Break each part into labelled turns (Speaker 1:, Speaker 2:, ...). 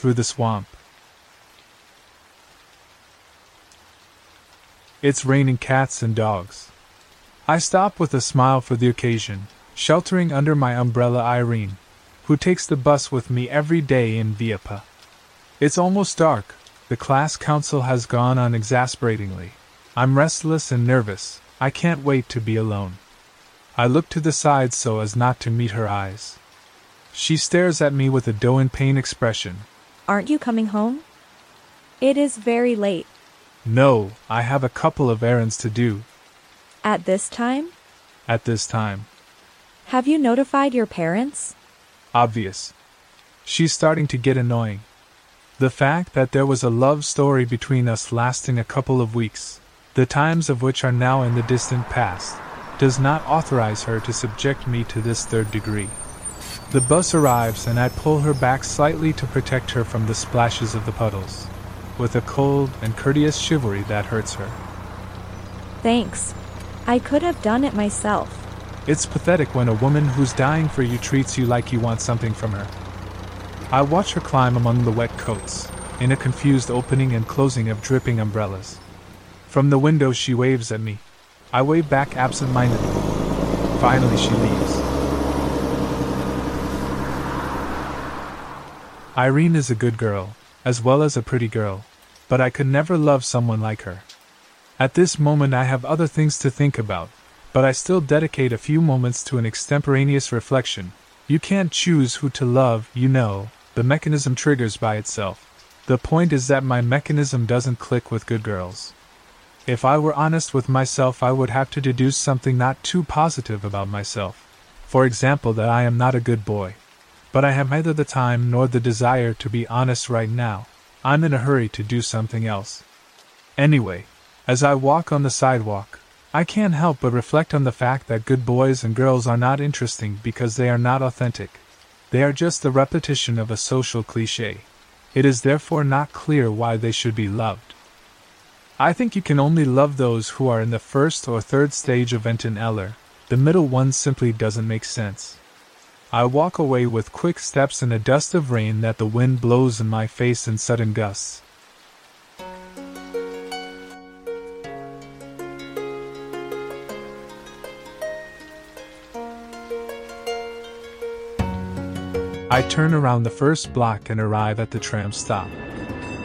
Speaker 1: through the swamp. It's raining cats and dogs. I stop with a smile for the occasion, sheltering under my umbrella Irene, who takes the bus with me every day in Viepa. It's almost dark, the class council has gone on exasperatingly. I'm restless and nervous, I can't wait to be alone. I look to the side so as not to meet her eyes. She stares at me with a dough and pain expression.
Speaker 2: Aren't you coming home? It is very late.
Speaker 1: No, I have a couple of errands to do.
Speaker 2: At this time?
Speaker 1: At this time.
Speaker 2: Have you notified your parents?
Speaker 1: Obvious. She's starting to get annoying. The fact that there was a love story between us lasting a couple of weeks, the times of which are now in the distant past, does not authorize her to subject me to this third degree. The bus arrives and I pull her back slightly to protect her from the splashes of the puddles, with a cold and courteous chivalry that hurts her.
Speaker 2: Thanks. I could have done it myself.
Speaker 1: It's pathetic when a woman who's dying for you treats you like you want something from her. I watch her climb among the wet coats, in a confused opening and closing of dripping umbrellas. From the window, she waves at me. I wave back absent mindedly. Finally, she leaves. Irene is a good girl, as well as a pretty girl, but I could never love someone like her. At this moment, I have other things to think about, but I still dedicate a few moments to an extemporaneous reflection. You can't choose who to love, you know, the mechanism triggers by itself. The point is that my mechanism doesn't click with good girls. If I were honest with myself, I would have to deduce something not too positive about myself. For example, that I am not a good boy. But I have neither the time nor the desire to be honest right now. I'm in a hurry to do something else. Anyway, as I walk on the sidewalk, I can't help but reflect on the fact that good boys and girls are not interesting because they are not authentic. They are just the repetition of a social cliche. It is therefore not clear why they should be loved. I think you can only love those who are in the first or third stage of Enten Eller. The middle one simply doesn't make sense. I walk away with quick steps in a dust of rain that the wind blows in my face in sudden gusts. I turn around the first block and arrive at the tram stop.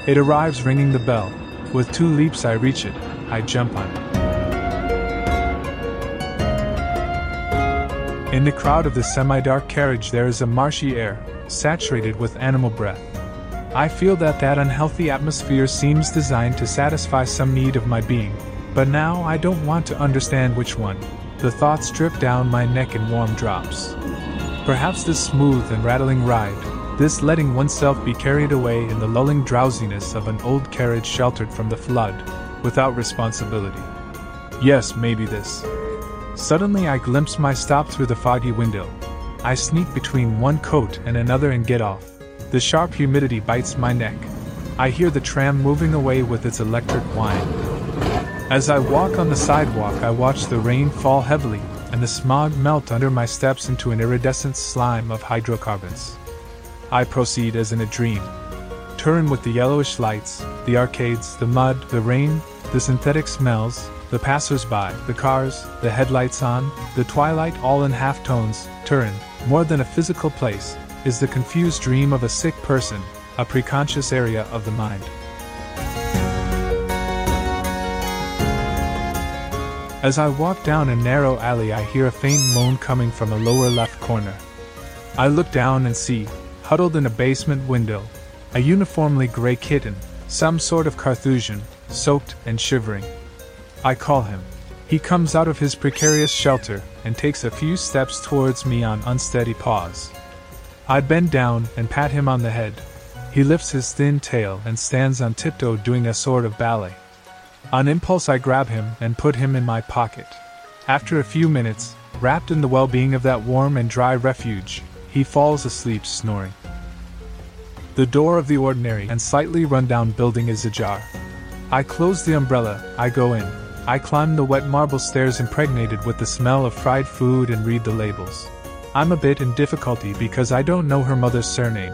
Speaker 1: It arrives ringing the bell. With two leaps, I reach it. I jump on it. In the crowd of the semi dark carriage, there is a marshy air, saturated with animal breath. I feel that that unhealthy atmosphere seems designed to satisfy some need of my being, but now I don't want to understand which one. The thoughts drip down my neck in warm drops. Perhaps this smooth and rattling ride, this letting oneself be carried away in the lulling drowsiness of an old carriage sheltered from the flood, without responsibility. Yes, maybe this. Suddenly, I glimpse my stop through the foggy window. I sneak between one coat and another and get off. The sharp humidity bites my neck. I hear the tram moving away with its electric whine. As I walk on the sidewalk, I watch the rain fall heavily and the smog melt under my steps into an iridescent slime of hydrocarbons. I proceed as in a dream. Turn with the yellowish lights, the arcades, the mud, the rain, the synthetic smells, the passers-by, the cars, the headlights on, the twilight all in half tones, Turin, more than a physical place, is the confused dream of a sick person, a preconscious area of the mind. As I walk down a narrow alley, I hear a faint moan coming from a lower left corner. I look down and see, huddled in a basement window, a uniformly gray kitten, some sort of Carthusian, soaked and shivering. I call him. He comes out of his precarious shelter and takes a few steps towards me on unsteady paws. I bend down and pat him on the head. He lifts his thin tail and stands on tiptoe doing a sort of ballet. On impulse, I grab him and put him in my pocket. After a few minutes, wrapped in the well being of that warm and dry refuge, he falls asleep snoring. The door of the ordinary and slightly run-down building is ajar. I close the umbrella, I go in, I climb the wet marble stairs impregnated with the smell of fried food and read the labels. I'm a bit in difficulty because I don't know her mother's surname.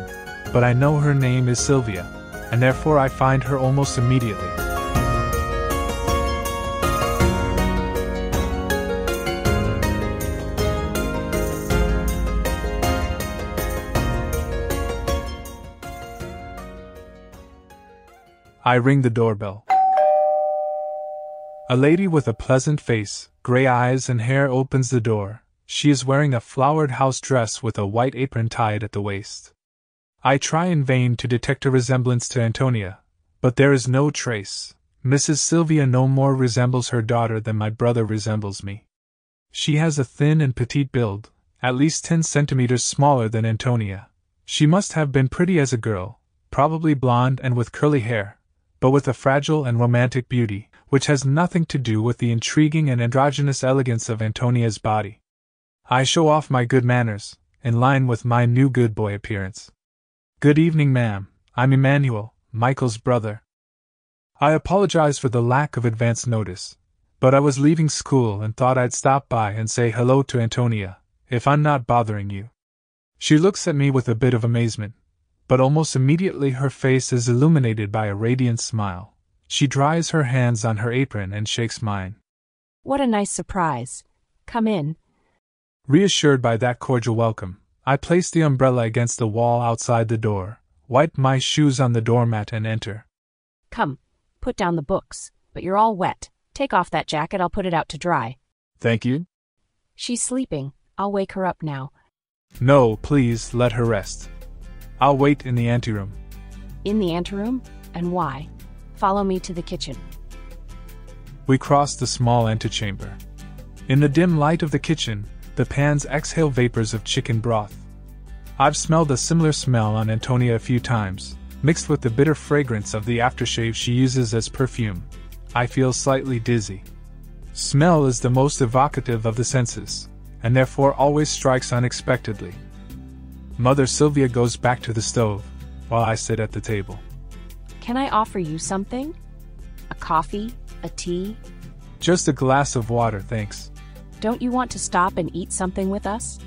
Speaker 1: but I know her name is Silvia, and therefore I find her almost immediately. I ring the doorbell. A lady with a pleasant face, gray eyes, and hair opens the door. She is wearing a flowered house dress with a white apron tied at the waist. I try in vain to detect a resemblance to Antonia, but there is no trace. Mrs. Silvia no more resembles her daughter than my brother resembles me. She has a thin and petite build, at least 10 centimeters smaller than Antonia. She must have been pretty as a girl, probably blonde and with curly hair, but with a fragile and romantic beauty, which has nothing to do with the intriguing and androgynous elegance of Antonia's body. I show off my good manners, in line with my new good boy appearance. Good evening, ma'am. I'm Emmanuel, Michael's brother. I apologize for the lack of advance notice, but I was leaving school and thought I'd stop by and say hello to Antonia, if I'm not bothering you. She looks at me with a bit of amazement, but almost immediately her face is illuminated by a radiant smile. She dries her hands on her apron and shakes mine.
Speaker 3: What a nice surprise. Come in.
Speaker 1: Reassured by that cordial welcome, I place the umbrella against the wall outside the door, wipe my shoes on the doormat, and enter.
Speaker 3: Come, put down the books. But you're all wet. Take off that jacket, I'll put it out to dry.
Speaker 1: Thank you.
Speaker 3: She's sleeping. I'll wake her up now.
Speaker 1: No, please let her rest. I'll wait in the anteroom.
Speaker 3: In the anteroom? And why? Follow me to the kitchen.
Speaker 1: We cross the small antechamber. In the dim light of the kitchen, the pans exhale vapors of chicken broth. I've smelled a similar smell on Antonia a few times, mixed with the bitter fragrance of the aftershave she uses as perfume. I feel slightly dizzy. Smell is the most evocative of the senses, and therefore always strikes unexpectedly. Mother Silvia goes back to the stove, while I sit at the table.
Speaker 3: Can I offer you something? A coffee? A tea?
Speaker 1: Just a glass of water, thanks.
Speaker 3: Don't you want to stop and eat something with us?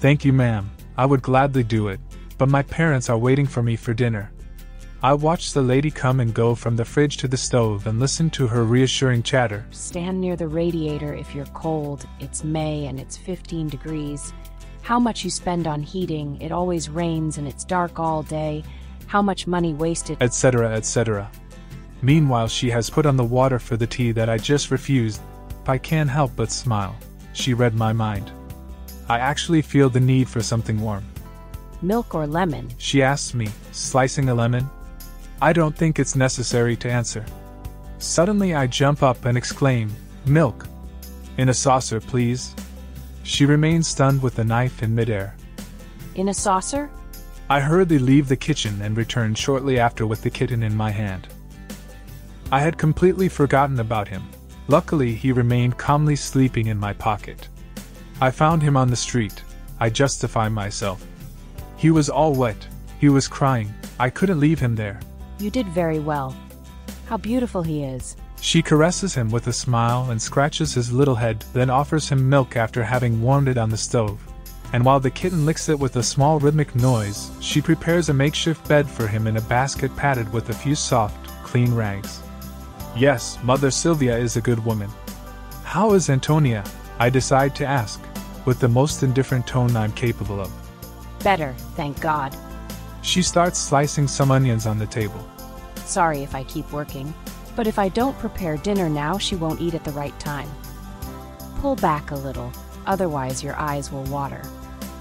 Speaker 1: Thank you, ma'am. I would gladly do it, but my parents are waiting for me for dinner. I watched the lady come and go from the fridge to the stove and listen to her reassuring chatter.
Speaker 3: Stand near the radiator if you're cold. It's May and it's 15 degrees how much you spend on heating, it always rains and it's dark all day, how much money wasted,
Speaker 1: etc., etc. Meanwhile, she has put on the water for the tea that I just refused. I can't help but smile. She read my mind. I actually feel the need for something warm.
Speaker 3: Milk or lemon?
Speaker 1: She asks me, slicing a lemon. I don't think it's necessary to answer. Suddenly, I jump up and exclaim, Milk! In a saucer, please. She remains stunned with the knife in midair.
Speaker 3: In a saucer?
Speaker 1: I hurriedly leave the kitchen and return shortly after with the kitten in my hand. I had completely forgotten about him. Luckily, he remained calmly sleeping in my pocket. I found him on the street. I justify myself. He was all wet. He was crying. I couldn't leave him there.
Speaker 3: You did very well. How beautiful he is.
Speaker 1: She caresses him with a smile and scratches his little head, then offers him milk after having warmed it on the stove. And while the kitten licks it with a small rhythmic noise, she prepares a makeshift bed for him in a basket padded with a few soft, clean rags. Yes, Mother Silvia is a good woman. How is Antonia? I decide to ask, with the most indifferent tone I'm capable of.
Speaker 3: Better, thank God.
Speaker 1: She starts slicing some onions on the table.
Speaker 3: Sorry if I keep working. But if I don't prepare dinner now, she won't eat at the right time. Pull back a little, otherwise, your eyes will water.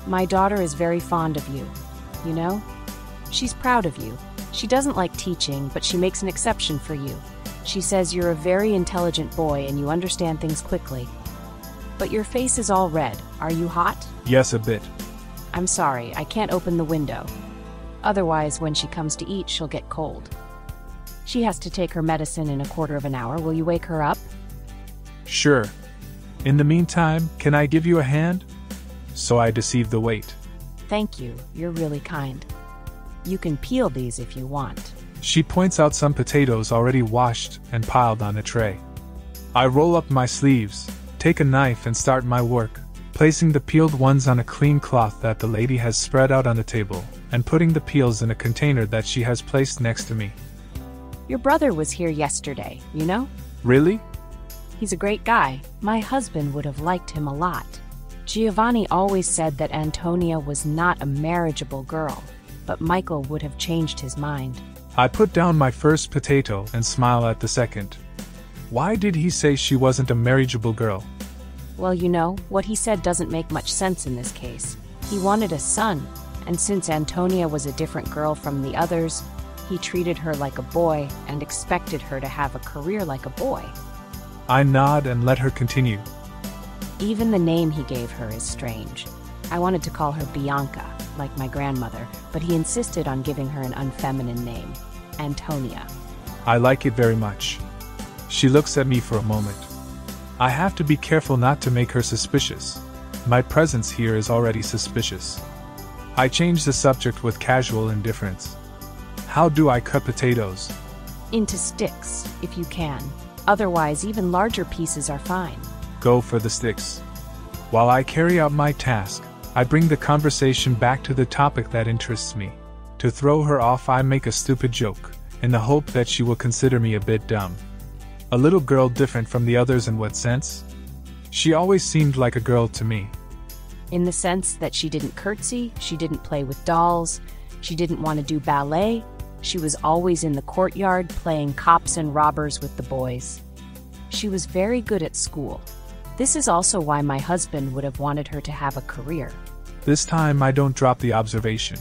Speaker 3: My daughter is very fond of you, you know? She's proud of you. She doesn't like teaching, but she makes an exception for you. She says you're a very intelligent boy and you understand things quickly. But your face is all red. Are you hot?
Speaker 1: Yes, a bit.
Speaker 3: I'm sorry, I can't open the window. Otherwise, when she comes to eat, she'll get cold. She has to take her medicine in a quarter of an hour. Will you wake her up?
Speaker 1: Sure. In the meantime, can I give you a hand? So I deceive the wait.
Speaker 3: Thank you. You're really kind. You can peel these if you want.
Speaker 1: She points out some potatoes already washed and piled on a tray. I roll up my sleeves, take a knife, and start my work, placing the peeled ones on a clean cloth that the lady has spread out on the table. and putting the peels in a container that she has placed next to me.
Speaker 3: Your brother was here yesterday, you know?
Speaker 1: Really?
Speaker 3: He's a great guy. My husband would have liked him a lot. Giovanni always said that Antonia was not a marriageable girl, but Michael would have changed his mind.
Speaker 1: I put down my first potato and smile at the second. Why did he say she wasn't a marriageable girl?
Speaker 3: Well, you know, what he said doesn't make much sense in this case. He wanted a son, and since Antonia was a different girl from the others, he treated her like a boy and expected her to have a career like a boy.
Speaker 1: I nod and let her continue.
Speaker 3: Even the name he gave her is strange. I wanted to call her Bianca, like my grandmother, but he insisted on giving her an unfeminine name Antonia.
Speaker 1: I like it very much. She looks at me for a moment. I have to be careful not to make her suspicious. My presence here is already suspicious. I change the subject with casual indifference. How do I cut potatoes?
Speaker 3: Into sticks, if you can. Otherwise, even larger pieces are fine.
Speaker 1: Go for the sticks. While I carry out my task, I bring the conversation back to the topic that interests me. To throw her off, I make a stupid joke, in the hope that she will consider me a bit dumb. A little girl different from the others in what sense? She always seemed like a girl to me.
Speaker 3: In the sense that she didn't curtsy, she didn't play with dolls, she didn't want to do ballet, she was always in the courtyard playing cops and robbers with the boys. She was very good at school. This is also why my husband would have wanted her to have a career.
Speaker 1: This time I don't drop the observation.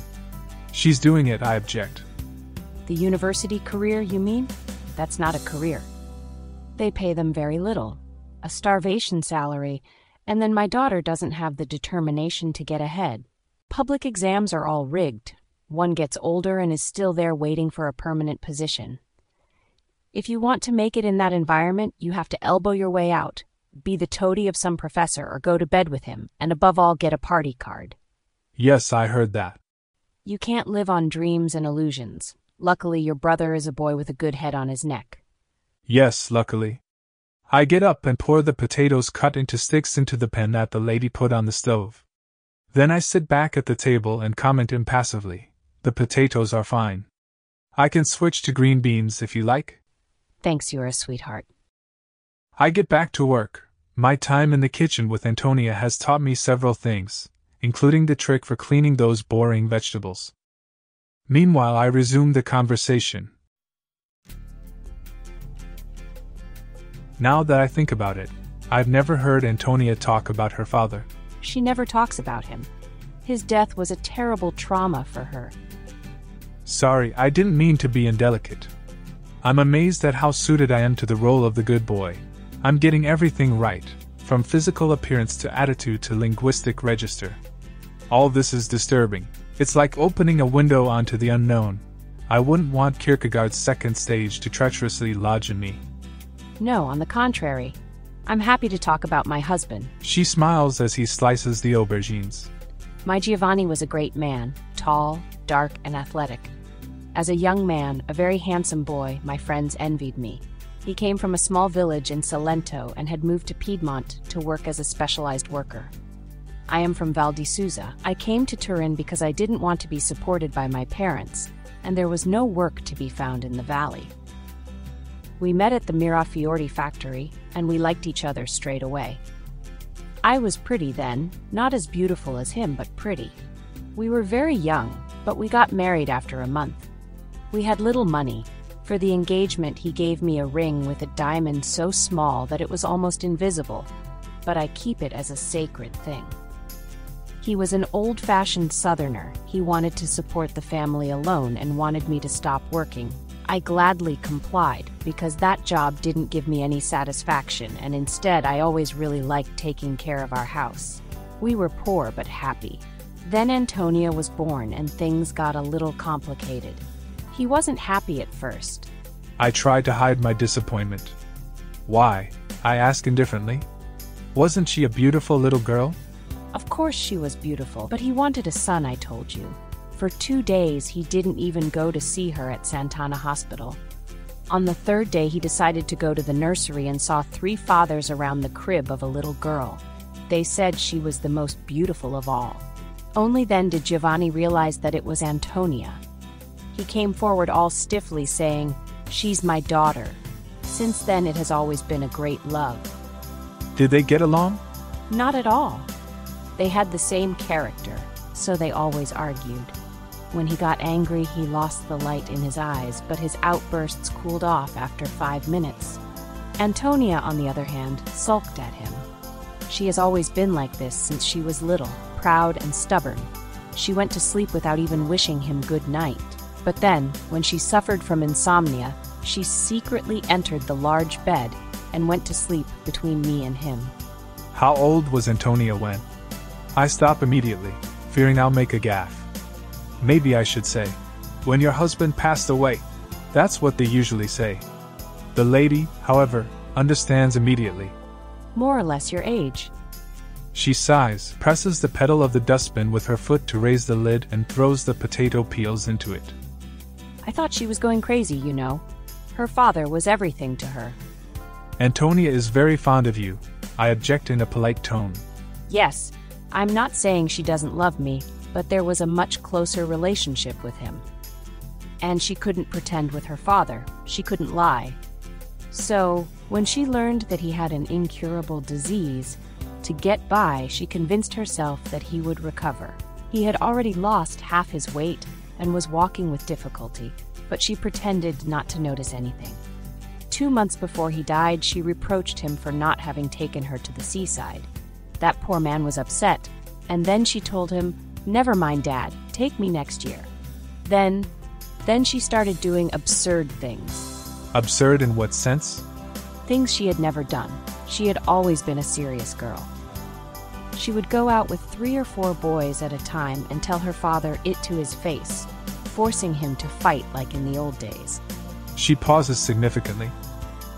Speaker 1: She's doing it, I object.
Speaker 3: The university career, you mean? That's not a career. They pay them very little, a starvation salary, and then my daughter doesn't have the determination to get ahead. Public exams are all rigged. One gets older and is still there waiting for a permanent position. If you want to make it in that environment, you have to elbow your way out, be the toady of some professor, or go to bed with him, and above all, get a party card.
Speaker 1: Yes, I heard that.
Speaker 3: You can't live on dreams and illusions. Luckily, your brother is a boy with a good head on his neck.
Speaker 1: Yes, luckily. I get up and pour the potatoes cut into sticks into the pan that the lady put on the stove. Then I sit back at the table and comment impassively The potatoes are fine. I can switch to green beans if you like.
Speaker 3: Thanks, you're a sweetheart.
Speaker 1: I get back to work. My time in the kitchen with Antonia has taught me several things, including the trick for cleaning those boring vegetables. Meanwhile, I resume the conversation. Now that I think about it, I've never heard Antonia talk about her father.
Speaker 3: She never talks about him. His death was a terrible trauma for her.
Speaker 1: Sorry, I didn't mean to be indelicate. I'm amazed at how suited I am to the role of the good boy. I'm getting everything right, from physical appearance to attitude to linguistic register. All this is disturbing. It's like opening a window onto the unknown. I wouldn't want Kierkegaard's second stage to treacherously lodge in me.
Speaker 3: No, on the contrary. I'm happy to talk about my husband.
Speaker 1: She smiles as he slices the aubergines.
Speaker 3: My Giovanni was a great man, tall, dark, and athletic. As a young man, a very handsome boy, my friends envied me. He came from a small village in Salento and had moved to Piedmont to work as a specialized worker. I am from Val di Susa. I came to Turin because I didn't want to be supported by my parents, and there was no work to be found in the valley. We met at the Mirafiori factory, and we liked each other straight away. I was pretty then, not as beautiful as him, but pretty. We were very young, but we got married after a month. We had little money. For the engagement, he gave me a ring with a diamond so small that it was almost invisible, but I keep it as a sacred thing. He was an old fashioned southerner. He wanted to support the family alone and wanted me to stop working, I gladly complied because that job didn't give me any satisfaction, and instead, I always really liked taking care of our house. We were poor but happy. Then Antonia was born, and things got a little complicated. He wasn't happy at first.
Speaker 1: I tried to hide my disappointment. Why? I asked indifferently. Wasn't she a beautiful little girl?
Speaker 3: Of course she was beautiful, but he wanted a son, I told you. For two days, he didn't even go to see her at Sant'Anna Hospital. On the third day, he decided to go to the nursery and saw three fathers around the crib of a little girl. They said she was the most beautiful of all. Only then did Giovanni realize that it was Antonia. He came forward all stiffly, saying, She's my daughter. Since then, it has always been a great love.
Speaker 1: Did they get along?
Speaker 3: Not at all. They had the same character, so they always argued. When he got angry, he lost the light in his eyes, but his outbursts cooled off after five minutes. Antonia, on the other hand, sulked at him. She has always been like this since she was little, proud and stubborn. She went to sleep without even wishing him good night. But then, when she suffered from insomnia, she secretly entered the large bed and went to sleep between me and him.
Speaker 1: How old was Antonia when? I stop immediately, fearing I'll make a gaffe. Maybe I should say, when your husband passed away. That's what they usually say. The lady, however, understands immediately.
Speaker 3: More or less your age.
Speaker 1: She sighs, presses the pedal of the dustbin with her foot to raise the lid, and throws the potato peels into it.
Speaker 3: I thought she was going crazy, you know. Her father was everything to her.
Speaker 1: Antonia is very fond of you, I object in a polite tone.
Speaker 3: Yes, I'm not saying she doesn't love me, but there was a much closer relationship with him. And she couldn't pretend with her father, she couldn't lie. So, when she learned that he had an incurable disease, to get by, she convinced herself that he would recover. He had already lost half his weight and was walking with difficulty, but she pretended not to notice anything. Two months before he died, she reproached him for not having taken her to the seaside. That poor man was upset, and then she told him, Never mind, Dad, take me next year. Then, then she started doing absurd things.
Speaker 1: Absurd in what sense?
Speaker 3: Things she had never done. She had always been a serious girl. She would go out with three or four boys at a time and tell her father it to his face, forcing him to fight like in the old days.
Speaker 1: She pauses significantly.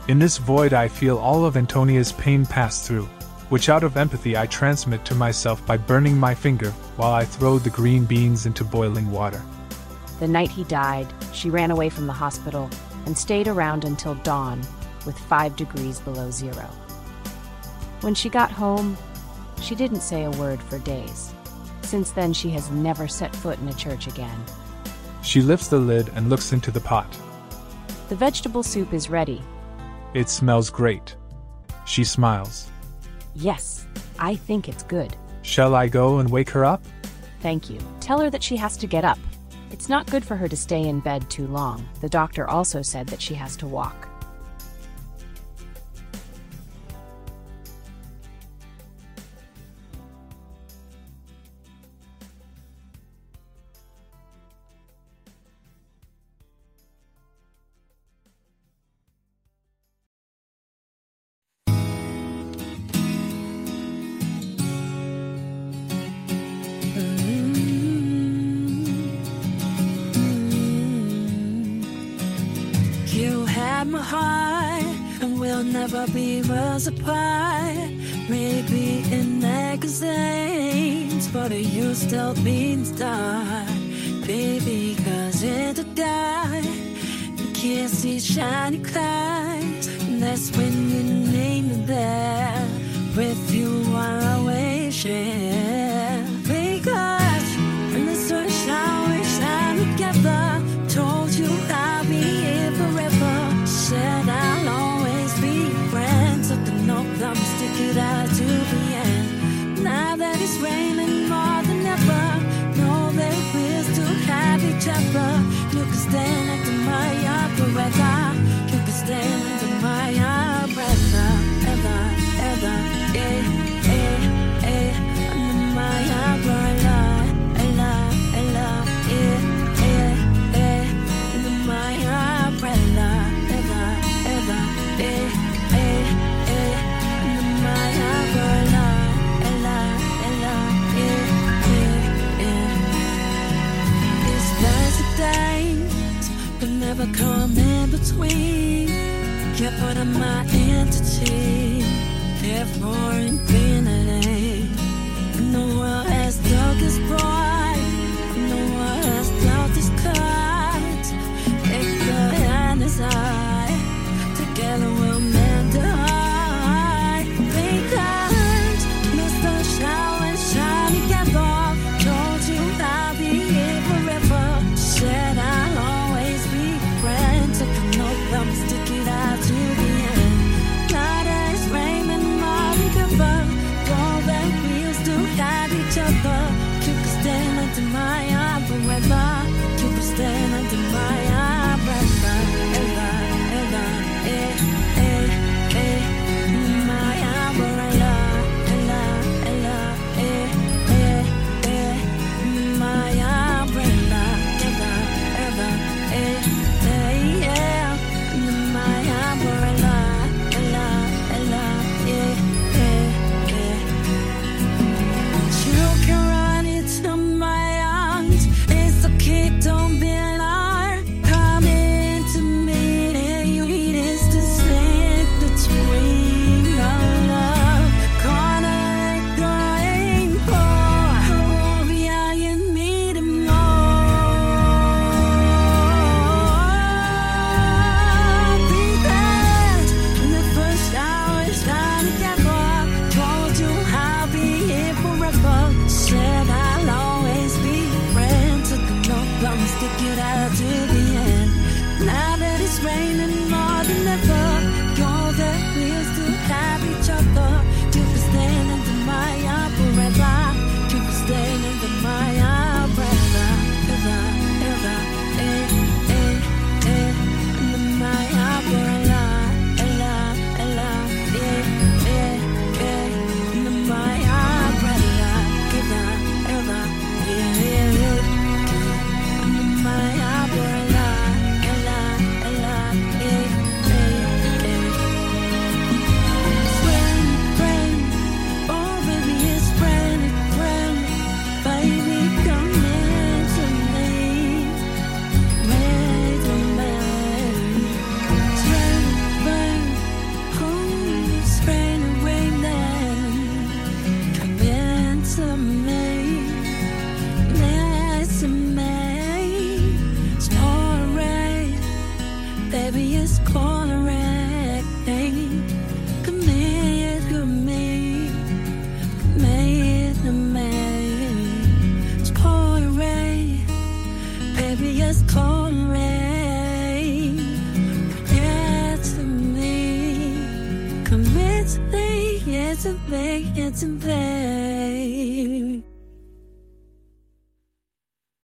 Speaker 1: In this void, I feel all of Antonia's pain pass through, which out of empathy I transmit to myself by burning my finger while I throw the green beans into boiling water.
Speaker 3: The night he died, she ran away from the hospital and stayed around until dawn with five degrees below zero. When she got home, she didn't say a word for days. Since then, she has never set foot in a church again.
Speaker 1: She lifts the lid and looks into the pot.
Speaker 3: The vegetable soup is ready.
Speaker 1: It smells great. She smiles.
Speaker 3: Yes, I think it's good.
Speaker 1: Shall I go and wake her up?
Speaker 3: Thank you. Tell her that she has to get up. It's not good for her to stay in bed too long. The doctor also said that she has to walk.
Speaker 4: Means that, baby. Cause the dark, you can't see shiny clouds. And that's when you name me there. With you, I always share. Umbrella.